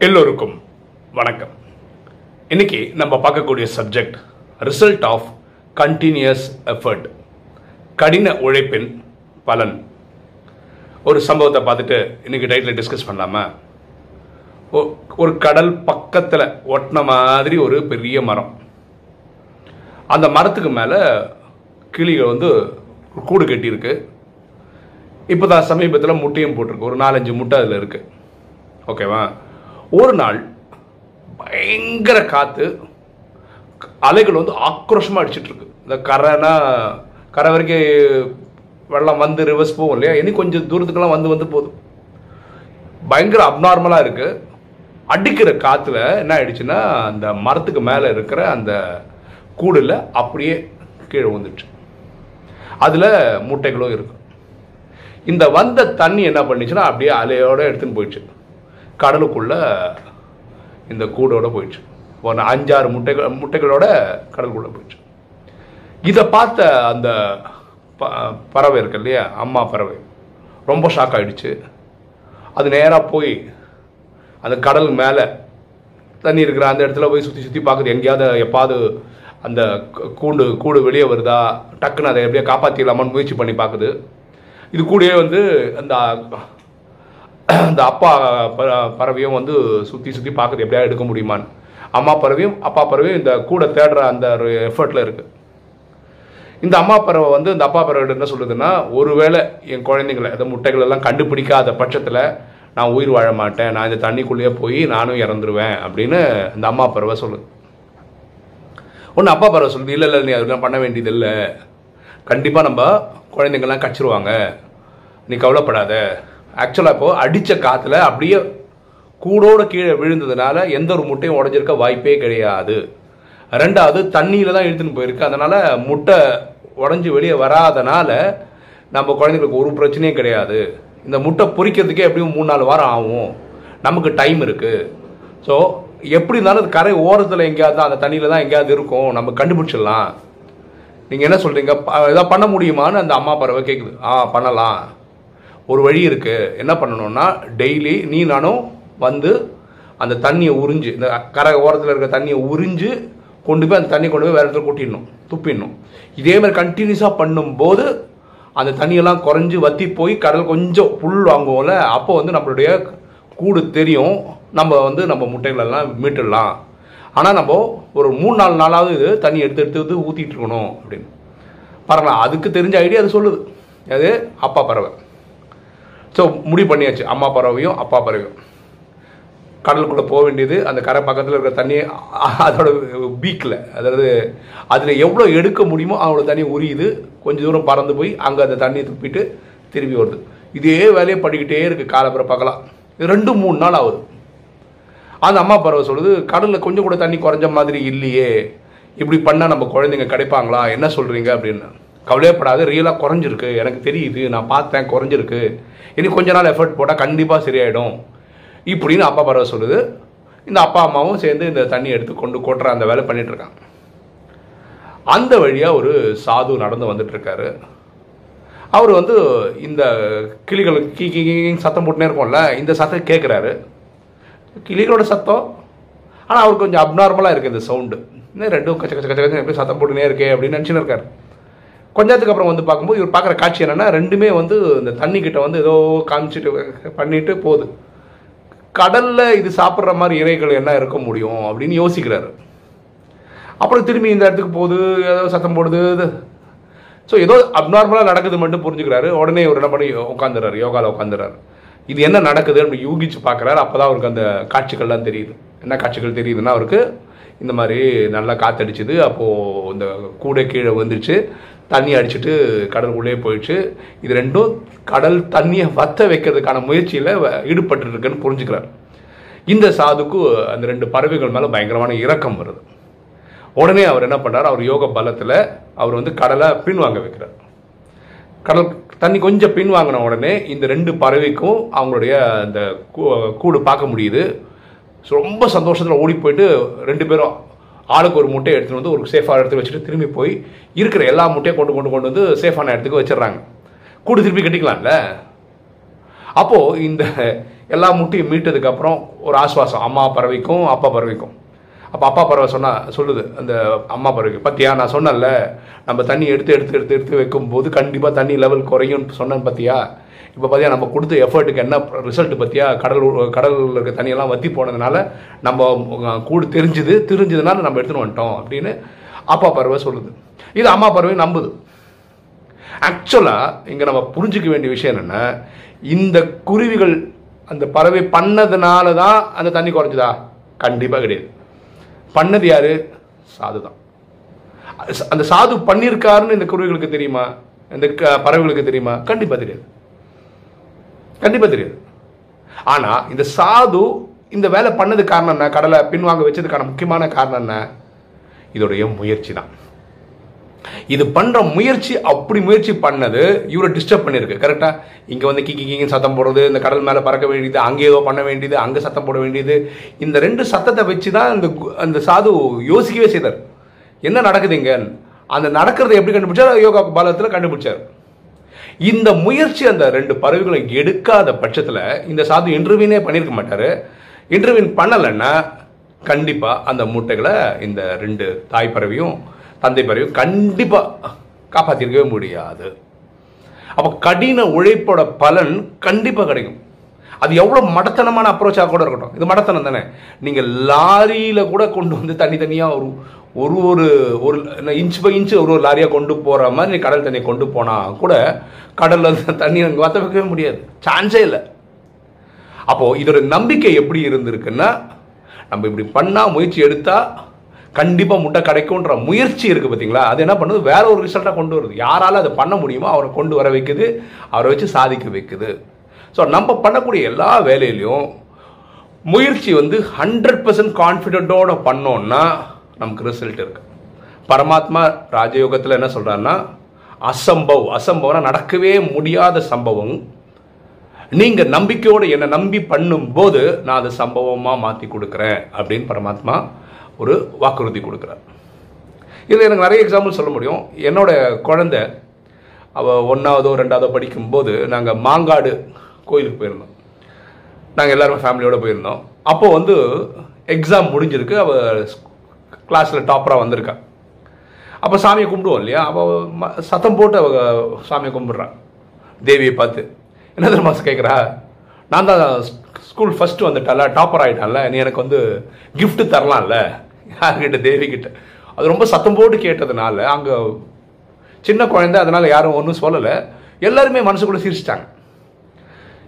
எல்லோருக்கும் வணக்கம். இன்னைக்கு நம்ம பார்க்கக்கூடிய subject result of continuous effort கடின உழைப்பின் பலன். ஒரு சம்பவத்தை பார்த்துட்டு இன்னைக்கு டைட்டில் டிஸ்கஸ் பண்ணலாமா? ஒ- ஒரு கடல் பக்கத்தில் ஒட்டின மாதிரி ஒரு பெரிய மரம். அந்த மரத்துக்கு மேலே கிளிகள் வந்து கூடு கட்டியிருக்கு. இப்போ தான் சமீபத்தில் முட்டையும் போட்டிருக்கு. ஒரு நாலஞ்சு முட்டை அதில் இருக்குது ஓகேவா ஒரு நாள் பயங்கர காற்று அலைகள் வந்து ஆக்ரோஷமாக அடிச்சிட்டு இருக்கு. இந்த கரைனா கரை வரைக்கும் வெள்ளம் வந்து ரிவர்ஸ் போகும் இல்லையா? இனி கொஞ்சம் தூரத்துக்கெல்லாம் வந்து வந்து போதும். பயங்கர அப்நார்மலாக இருக்குது அடிக்கிற காற்றுல என்ன ஆயிடுச்சுன்னா அந்த மரத்துக்கு மேலே இருக்கிற அந்த கூடில் அப்படியே கீழே வந்துடுச்சு அதில் மூட்டைகளும் இருக்கும் இந்த வந்த தண்ணி என்ன பண்ணிச்சுன்னா அப்படியே அலையோடு எடுத்துன்னு போயிடுச்சு. கடலுக்குள்ளே இந்த கூடோட போயிடுச்சு. ஒரு அஞ்சாறு முட்டைகள் முட்டைகளோட கடலுக்குள்ளே போயிடுச்சு. இதை பார்த்த அந்த ப- பறவை இருக்கு இல்லையா? அம்மா பறவை. ரொம்ப ஷாக் ஆகிடுச்சு அது நேராக போய் அந்த கடல் மேலே தண்ணி இருக்கிற அந்த இடத்துல போய் சுற்றி சுற்றி பார்க்குது. எங்கேயாவது எப்பாவது அந்த கூண்டு கூடு வெளியே வருதா? டக்குன்னு அதை எப்படியா காப்பாற்றிடலாமான்னு முயற்சி பண்ணி பார்க்குது. இது கூடயே வந்து அந்த இந்த அப்பா ப- பறவையும் வந்து சுற்றி சுற்றி பார்க்குறது எப்படியா எடுக்க முடியுமான்னு. அம்மா பறவையும் அப்பா பறவையும் இந்த கூட தேடுற அந்த ஒரு எஃபர்ட்டில் இருக்குது இந்த அம்மா பறவை வந்து இந்த அப்பா பறவை என்ன சொல்லுதுன்னா ஒருவேளை என் குழந்தைங்களை அந்த முட்டைகள் எல்லாம் கண்டுபிடிக்காத பட்சத்தில் நான் உயிர் வாழ மாட்டேன். நான் இந்த தண்ணிக்குள்ளேயே போய் நானும் இறந்துருவேன். அப்படின்னு இந்த அம்மா பறவை சொல்லுது. ஒன்று அப்பா பறவை சொல்லுது இல்லை இல்லை நீ அதெல்லாம் பண்ண வேண்டியது இல்லை கண்டிப்பாக நம்ம குழந்தைங்கள்லாம் கச்சிருவாங்க நீ கவலைப்படாத. ஆக்சுவலாக இப்போது அடித்த காற்றுல அப்படியே கூடோட கீழே விழுந்ததுனால எந்த ஒரு முட்டையும் உடஞ்சிருக்க வாய்ப்பே கிடையாது. ரெண்டாவது தண்ணியில் தான் இழுத்துன்னு போயிருக்கு. அதனால் முட்டை உடஞ்சி வெளியே வராதனால நம்ம குழந்தைங்களுக்கு ஒரு பிரச்சனையும் கிடையாது. இந்த முட்டை பொரிக்கிறதுக்கே எப்படியும் மூணு நாலு வாரம் ஆகும். நமக்கு டைம் இருக்குது ஸோ எப்படி இருந்தாலும் அது கரை ஓரத்தில் எங்கேயாவது தான் அந்த தண்ணியில் தான் எங்கேயாவது இருக்கும். நம்ம கண்டுபிடிச்சிடலாம். நீங்கள் என்ன சொல்கிறீங்க ஏதாவது பண்ண முடியுமான்னு அந்த அம்மா பறவை கேட்குது ஆ பண்ணலாம். ஒரு வழி இருக்குது என்ன பண்ணணும்னா டெய்லி நீ நானும் வந்து அந்த தண்ணியை உறிஞ்சு இந்த கரை ஓரத்தில் இருக்கிற தண்ணியை உறிஞ்சு கொண்டு போய் அந்த தண்ணி கொண்டு போய் வேறு இடத்துல கொட்டிடணும் துப்பிடணும். இதே மாதிரி கண்டினியூஸாக பண்ணும்போது அந்த தண்ணியெல்லாம் குறைஞ்சி வத்தி போய் கடல் கொஞ்சம் புல் வாங்குவோம்ல அப்போ வந்து நம்மளுடைய கூடு தெரியும். நம்ம வந்து நம்ம முட்டைகளெல்லாம் மீட்டுடலாம் ஆனால் நம்ம ஒரு மூணு நாலு நாளாவது இது தண்ணி எடுத்து எடுத்து எடுத்து ஊற்றிட்டு இருக்கணும் அப்படின்னு. பரவாயில்ல அதுக்கு தெரிஞ்ச ஐடியா அது சொல்லுது. அது அப்பா பறவை. ஸோ முடிவு பண்ணியாச்சு. அம்மா பறவையும் அப்பா பறவையும். கடலுக்குள்ளே போக வேண்டியது அந்த கரை பக்கத்தில் இருக்கிற தண்ணி அதோட பீக்கில் அதாவது அதில் எவ்வளோ எடுக்க முடியுமோ அவ்வளோ தண்ணி உரியுது. கொஞ்சம் தூரம் பறந்து போய் அங்கே அந்த தண்ணியை துப்பிட்டு திரும்பி வருது. இதே வேலையை பண்ணிக்கிட்டே இருக்குது காலப்புற பார்க்கலாம் இது ரெண்டு மூணு நாள் ஆகுது. அந்த அம்மா பறவை சொல்லுது கடலில் கொஞ்சம் கூட தண்ணி குறைஞ்ச மாதிரி இல்லையே. இப்படி பண்ணால் நம்ம குழந்தைங்க கிடைப்பாங்களா? என்ன சொல்கிறீங்க அப்படின்னு. கவலையப்படாது ரியலாக குறைஞ்சிருக்கு எனக்கு தெரியுது நான் பார்த்தேன் குறைஞ்சிருக்கு இனி கொஞ்ச நாள் எஃபர்ட் போட்டால் கண்டிப்பாக சரியாயிடும் இப்படின்னு அப்பா பறவை சொல்லுது இந்த அப்பா அம்மாவும் சேர்ந்து இந்த தண்ணி எடுத்து கொண்டு கொட்டுற அந்த வேலை பண்ணிட்டு அந்த வழியாக ஒரு சாது நடந்து வந்துட்டுருக்காரு அவர் வந்து இந்த கிளிகளுக்கு கீ கீ கீ சத்தம் போட்டுனே இருக்கும்ல இந்த சத்தம் கேட்குறாரு கிளிகளோட சத்தம் ஆனால் அவருக்கு கொஞ்சம் அப்நார்மலாக இருக்குது இந்த சவுண்டு இன்னும் ரெண்டும் கச்ச கச்ச கச்ச கச்ச எப்படி சத்தம் போட்டுனே இருக்கே அப்படின்னு நினச்சின்னு இருக்காரு கொஞ்ச நேரத்துக்கு அப்புறம் வந்து பார்க்கும்போது இவர் பார்க்குற காட்சி என்னன்னா ரெண்டுமே வந்து இந்த தண்ணி கிட்ட வந்து ஏதோ காமிச்சிட்டு பண்ணிட்டு போகுது. கடலில் இது சாப்பிட்ற மாதிரி இறைகள் என்ன இருக்க முடியும் அப்படின்னு யோசிக்கிறாரு. அப்புறம் திரும்பி இந்த இடத்துக்கு போகுது ஏதோ சத்தம் போடுது ஸோ ஏதோ அப்நார்மலாக நடக்குது மட்டும் புரிஞ்சுக்கிறாரு. உடனே ஒரு என்ன பண்ணி உட்காந்துறாரு யோகாவில் உட்காந்துறாரு இது என்ன நடக்குது அப்படி யூகிச்சு பார்க்குறாரு. அப்போ தான் அவருக்கு அந்த காட்சிகள்லாம் தெரியுது. என்ன காட்சிகள் தெரியுதுன்னா அவருக்கு இந்த மாதிரி நல்லா காத்தடிச்சுது. அப்போது இந்த கூடை கீழே வந்துருச்சு தண்ணி அடிச்சுட்டு கடலுக்குள்ளே போயிடுச்சு. இது ரெண்டும் கடல் தண்ணியை வத்த வைக்கிறதுக்கான முயற்சியில் ஈடுபட்டு இருக்குன்னு புரிஞ்சுக்கிறார். இந்த சாதுக்கு அந்த ரெண்டு பறவைகள் மேலே பயங்கரமான இரக்கம் வருது. உடனே அவர் என்ன பண்ணுறார் அவர் யோக பலத்தில் அவர் வந்து கடலை பின்வாங்க வைக்கிறார். கடல் தண்ணி கொஞ்சம் பின்வாங்கின உடனே இந்த ரெண்டு பறவைக்கும் அவங்களுடைய அந்த கூ- கூடு பார்க்க முடியுது. ரொம்ப சந்தோஷத்தில் ஓடி போயிட்டு ரெண்டு பேரும் ஆளுக்கு ஒரு முட்டையை எடுத்துட்டு வந்து ஒரு சேஃபான இடத்துக்கு வச்சுட்டு திரும்பி போய் இருக்கிற எல்லா முட்டையும் கொண்டு கொண்டு கொண்டு வந்து சேஃபான இடத்துக்கு வச்சிடுறாங்க. கூடு திருப்பி கட்டிக்கலாம்ல? அப்போது இந்த எல்லா முட்டையும் மீட்டதுக்கு அப்புறம் ஒரு ஆஸ்வாசம் அம்மா பறவைக்கும் அப்பா பறவைக்கும். அப்போ அப்பா பறவை சொன்னால் சொல்லுது அந்த அம்மா பறவைக்கு பத்தியா நான் சொன்னேன்ல நம்ம தண்ணி எடுத்து எடுத்து எடுத்து எடுத்து வைக்கும்போது கண்டிப்பாக தண்ணி லெவல் குறையும்னு சொன்னேன் பத்தியா? இப்போ பார்த்தியா நம்ம கொடுத்த எஃபர்ட்டுக்கு என்ன ரிசல்ட் பற்றியா கடல் கடலில் இருக்க தண்ணியெல்லாம் வத்தி போனதுனால நம்ம கூடு தெரிஞ்சுது தெரிஞ்சதுனால நம்ம எடுத்துன்னு வந்துட்டோம் அப்படின்னு அப்பா பறவை சொல்லுது. இது அம்மா பறவை நம்புது. ஆக்சுவலாக இங்கே நம்ம புரிஞ்சுக்க வேண்டிய விஷயம் என்னென்னா இந்த குருவிகள் அந்த பறவை பண்ணதுனால தான் அந்த தண்ணி குறைஞ்சுதா? கண்டிப்பாக கிடையாது. பண்ணது யாரு? சாது தான் அந்த சாது பண்ணியிருக்காருன்னு இந்த குருவிகளுக்கு தெரியுமா? இந்த க- பறவைகளுக்கு தெரியுமா? கண்டிப்பாக தெரியாது. கண்டிப்பாக தெரியாது. ஆனால் இந்த சாது இந்த வேலை பண்ணது காரணம் என்ன? கடலை பின்வாங்க வச்சதுக்கான முக்கியமான காரணம் என்ன? இதோடைய முயற்சி தான். இது பண்ற முயற்சி அப்படி முயற்சி பண்ணது இவரை டிஸ்டர்ப் பண்ணிருக்கு கரெக்டா இங்க வந்து கிக்கி கிங்கின்னு சத்தம் போடுறது இந்த கடல் மேல பறக்க வேண்டியது அங்கே ஏதோ பண்ண வேண்டியது அங்க சத்தம் போட வேண்டியது. இந்த ரெண்டு சத்தத்தை வச்சு தான் இந்த கு- அந்த சாது யோசிக்கவே செய்தார். என்ன நடக்குது இங்க? அந்த நடக்கிறத எப்படி கண்டுபிடிச்சார்? யோகா பாலத்தில் கண்டுபிடிச்சார். இந்த முயற்சி அந்த ரெண்டு பறவைகளும் எடுக்காத பட்சத்தில் இந்த சாது இன்டர்வியூனே பண்ணியிருக்க மாட்டாரு. இன்டர்வியூன் பண்ணலைன்னா கண்டிப்பாக அந்த மூட்டைகளை இந்த ரெண்டு தாய் பறவையும் தந்தை பறவையும் கண்டிப்பாக காப்பாற்றிருக்கவே முடியாது. அப்போ கடின உழைப்போட பலன் கண்டிப்பாக கிடைக்கும். அது எவ்வளோ மடத்தனமான அப்ரோச்சாக கூட இருக்கட்டும். இது மடத்தனம் தானே. நீங்கள் லாரியில் கூட கொண்டு வந்து தனித்தனியாக ஒரு ஒரு ஒரு ஒரு இன்ச் பை இன்ச் ஒரு ஒரு லாரியாக கொண்டு போகிற மாதிரி நீ கடல் தண்ணியை கொண்டு போனால் கூட கடலில் தண்ணி அங்கே வத்த வைக்கவே முடியாது. சான்ஸே இல்லை. அப்போது இதோட நம்பிக்கை எப்படி இருந்திருக்குன்னா நம்ம இப்படி பண்ணால் முயற்சி எடுத்தால் கண்டிப்பாக முட்டை கிடைக்கும்ன்ற முயற்சி இருக்குது பார்த்தீங்களா அது என்ன பண்ணுது? வேற ஒரு ரிசல்ட்டாக கொண்டு வருது. யாரால அதை பண்ண முடியுமோ அவரை கொண்டு வர வைக்குது அவரை வச்சு சாதிக்க வைக்குது. ஸோ நம்ம பண்ணக்கூடிய எல்லா வேலையிலையும் முயற்சி வந்து ஹண்ட்ரட் பர்சன்ட் கான்ஃபிடென்ட்டோட பண்ணோன்னா நமக்கு ரிசல்ட் இருக்கு. பரமாத்மா ராஜயோகத்தில் என்ன சொல்கிறாருன்னா அசம்பவ் அசம்பவம்னா நடக்கவே முடியாத சம்பவம். நீங்கள் நம்பிக்கையோடு என்னை நம்பி பண்ணும்போது நான் அதை சம்பவமாக மாற்றி கொடுக்குறேன் அப்படின்னு பரமாத்மா ஒரு வாக்குறுதி கொடுக்குறார். இதில் எனக்கு நிறைய எக்ஸாம்பிள் சொல்ல முடியும். என்னோட குழந்த அவள் ஒன்றாவதோ ரெண்டாவதோ படிக்கும்போது நாங்கள் மாங்காடு கோயிலுக்கு போயிருந்தோம். நாங்கள் எல்லாருமே ஃபேமிலியோடு போயிருந்தோம். அப்போது வந்து எக்ஸாம் முடிஞ்சிருக்கு. அவள் கிளாஸில் டாப்பராக வந்திருக்கா. அப்போ சாமியை கும்பிடுவோம் இல்லையா? அவள் சத்தம் போட்டு அவ சாமியை கும்பிட்றான் தேவியை பார்த்து என்ன தெரியுமா கேட்குறா நான் தான் ஸ்கூல் ஃபஸ்ட்டு வந்துட்டால டாப்பர் ஆயிட்டான்ல நீ எனக்கு வந்து கிஃப்ட்டு தரலாம்ல. யார்கிட்ட? தேவி அது ரொம்ப சத்தம் போட்டு கேட்டதுனால அங்கே சின்ன குழந்தை அதனால் யாரும் ஒன்றும் சொல்லலை. எல்லாருமே மனசுக்குள்ளே சிரிச்சிட்டாங்க.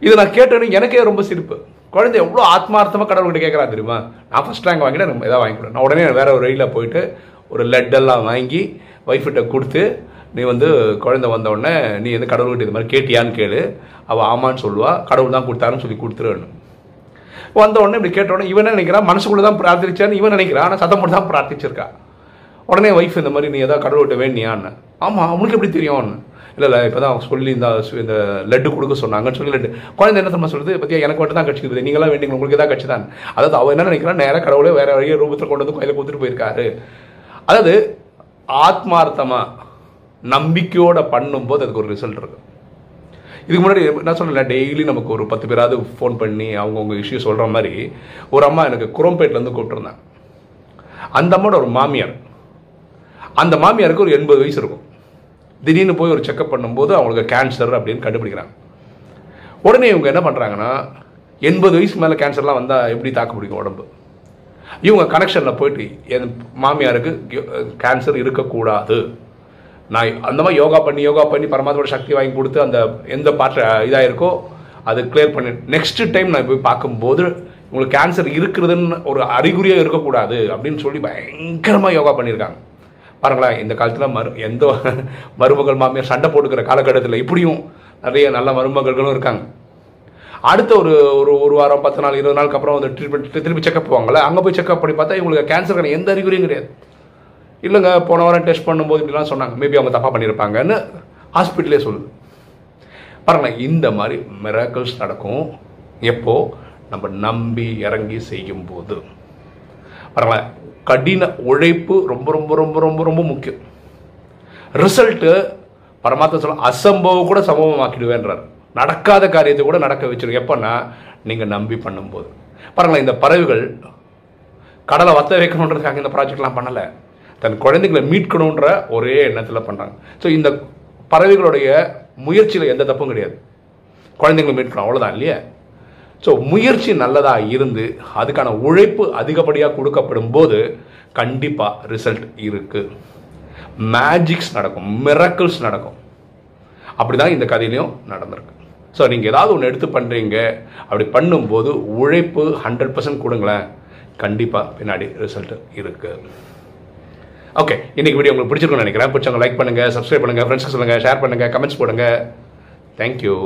இதை நான் கேட்டேன்னு எனக்கே ரொம்ப சிரிப்பு. குழந்தை எவ்வளோ ஆத்மார்த்தமாக கடவுள்கிட்ட கேட்குறா தெரியுமா? நான் ஃபஸ்ட் ரேங்க் வாங்கிட்டு எனக்கு எதாவது வாங்கி நான் உடனே வேற ஒரு ரயிலில் போயிட்டு ஒரு லெட்டெல்லாம் வாங்கி ஒய்ஃபிட்ட கொடுத்து நீ வந்து குழந்தை வந்த நீ வந்து கடவுள்கிட்ட இது மாதிரி கேட்டியான்னு கேளு. அவள் ஆமான்னு சொல்லுவா. கடவுள் தான் கொடுத்தாருன்னு சொல்லி கொடுத்துருன்னு வந்த உடனே இப்படி கேட்ட உடனே இவன் நினைக்கிறான்? மனசுக்குள்ள தான் பிரார்த்திச்சான்னு இவன் நினைக்கிறான். ஆனால் சத்தம் மட்டும் தான் பிரார்த்திச்சிருக்கா. உடனே ஒய்ஃப் இந்த மாதிரி நீ ஏதாவது கடவுள்கிட்ட வேணியான்னு ஆமாம் அவனுக்கு எப்படி தெரியும்னு? இல்லை இல்லை இப்போ தான் சொல்லி இந்த இந்த லட்டு கொடுக்க சொன்னாங்கன்னு சொல்லி லட்டு குழந்தை என்ன தம்மா சொல்லுது? பற்றியா எனக்கு மட்டும் தான் கட்சி இருக்குது. நீங்களாம் வேண்டிங்க உங்களுக்கு தான் கட்சி தான். அதாவது அவன் என்ன நினைக்கிறான் நேராக கடவுளே வேற வழிய ரூபத்தில் கொண்டு வந்து கோயிலை கொடுத்துட்டு போயிருக்காரு. அதாவது ஆத்மார்த்தமாக நம்பிக்கையோட பண்ணும்போது அதுக்கு ஒரு ரிசல்ட் இருக்கு. இதுக்கு முன்னாடி நான் சொன்னல டெய்லி நமக்கு ஒரு பத்து பேராவது ஃபோன் பண்ணி அவங்கவுங்க இஷ்யூ சொல்கிற மாதிரி ஒரு அம்மா எனக்கு குரம்பேட்டிலேருந்து கூப்பிட்டுருந்தாங்க. அந்த அம்மாவோட ஒரு மாமியார். அந்த மாமியாருக்கு ஒரு எண்பது வயசு இருக்கும். திடீர்னு போய் ஒரு செக்கப் பண்ணும்போது அவங்களுக்கு கேன்சர் அப்படின்னு கண்டுபிடிக்கிறாங்க. உடனே இவங்க என்ன பண்ணுறாங்கன்னா எண்பது வயசு மேலே கேன்சர்லாம் வந்தால் எப்படி தாக்கு பிடிக்கும் உடம்பு? இவங்க கனெக்ஷனில் போயிட்டு என் மாமியாருக்கு கேன்சர் இருக்கக்கூடாது. நான் அந்த மாதிரி யோகா பண்ணி யோகா பண்ணி பரமாத்மாவோட சக்தி வாங்கி கொடுத்து அந்த எந்த பாட்டு இதாக இருக்கோ அது கிளியர் பண்ணி நெக்ஸ்ட் டைம் நான் போய் பார்க்கும்போது உங்களுக்கு கேன்சர் இருக்கிறதுன்னு ஒரு அறிகுறியாக இருக்கக்கூடாது அப்படின்னு சொல்லி பயங்கரமாக யோகா பண்ணியிருக்காங்க. பாருங்களேன் இந்த காலத்தில் மரு எந்த மருமகள் மாமியார் சண்டை போட்டுக்கிற காலகட்டத்தில் இப்படியும் நிறைய நல்ல மருமகள்களும் இருக்காங்க. அடுத்த ஒரு ஒரு ஒரு வாரம் பத்து நாள் இருபது நாளுக்கு அப்புறம் வந்து ட்ரீட்மெண்ட் திருப்பி செக்அப் போவாங்கல்ல அங்கே போய் செக்அப் பண்ணி பார்த்தா இவங்களுக்கு கேன்சருக்கான எந்த அறிகுறியும் கிடையாது. இல்லைங்க போன வாரம் டெஸ்ட் பண்ணும்போது இப்படிலாம் சொன்னாங்க. மேபி அவங்க தப்பாக பண்ணியிருப்பாங்கன்னு ஹாஸ்பிட்டலே சொல்லுது. பாருங்களேன் இந்த மாதிரி மிராக்கிள்ஸ் நடக்கும். எப்போ? நம்ம நம்பி இறங்கி செய்யும் போது பாருங்களேன் கடின உழைப்பு ரொம்ப ரொம்ப ரொம்ப ரொம்ப ரொம்ப முக்கியம். ரிசல்ட்டு பரமாத்மா சொல்ல அசம்பவம் கூட சம்பவமாக்கிடுவேன்றார் நடக்காத காரியத்தை கூட நடக்க வச்சிடும் எப்போன்னா நீங்கள் நம்பி பண்ணும்போது. பாருங்களேன் இந்த பறவைகள் கடலை வத்த வைக்கணுன்றதுக்காக இந்த ப்ராஜெக்ட்லாம் பண்ணலை. தன் குழந்தைங்களை மீட்கணுன்ற ஒரே எண்ணத்தில் பண்ணுறாங்க ஸோ இந்த பறவைகளுடைய முயற்சியில் எந்த தப்பும் கிடையாது. குழந்தைங்களை மீட்கணும் அவ்வளோதான் இல்லையா? ஸோ முயற்சி நல்லதாக இருந்து அதுக்கான உழைப்பு அதிகப்படியாக கொடுக்கப்படும் போது கண்டிப்பாக ரிசல்ட் இருக்குது மேஜிக்ஸ் நடக்கும் மிரக்கிள்ஸ் நடக்கும். அப்படி தான் இந்த கதையிலையும் நடந்திருக்கு. ஸோ நீங்கள் ஏதாவது ஒன்று எடுத்து பண்ணுறீங்க அப்படி பண்ணும்போது உழைப்பு ஹண்ட்ரட் பர்சன்ட் கொடுங்களேன் கண்டிப்பாக பின்னாடி ரிசல்ட் இருக்குது ஓகே இன்னைக்கு வீடியோ உங்களுக்கு பிடிச்சிருக்கும்னு நினைக்கிறேன். பிடிச்சவங்க லைக் பண்ணுங்கள் சப்ஸ்கிரைப் பண்ணுங்கள் ஃப்ரெண்ட்ஸ்க்கு சொல்லுங்கள் ஷேர் பண்ணுங்கள் கமெண்ட்ஸ் போடுங்க. தேங்க்யூ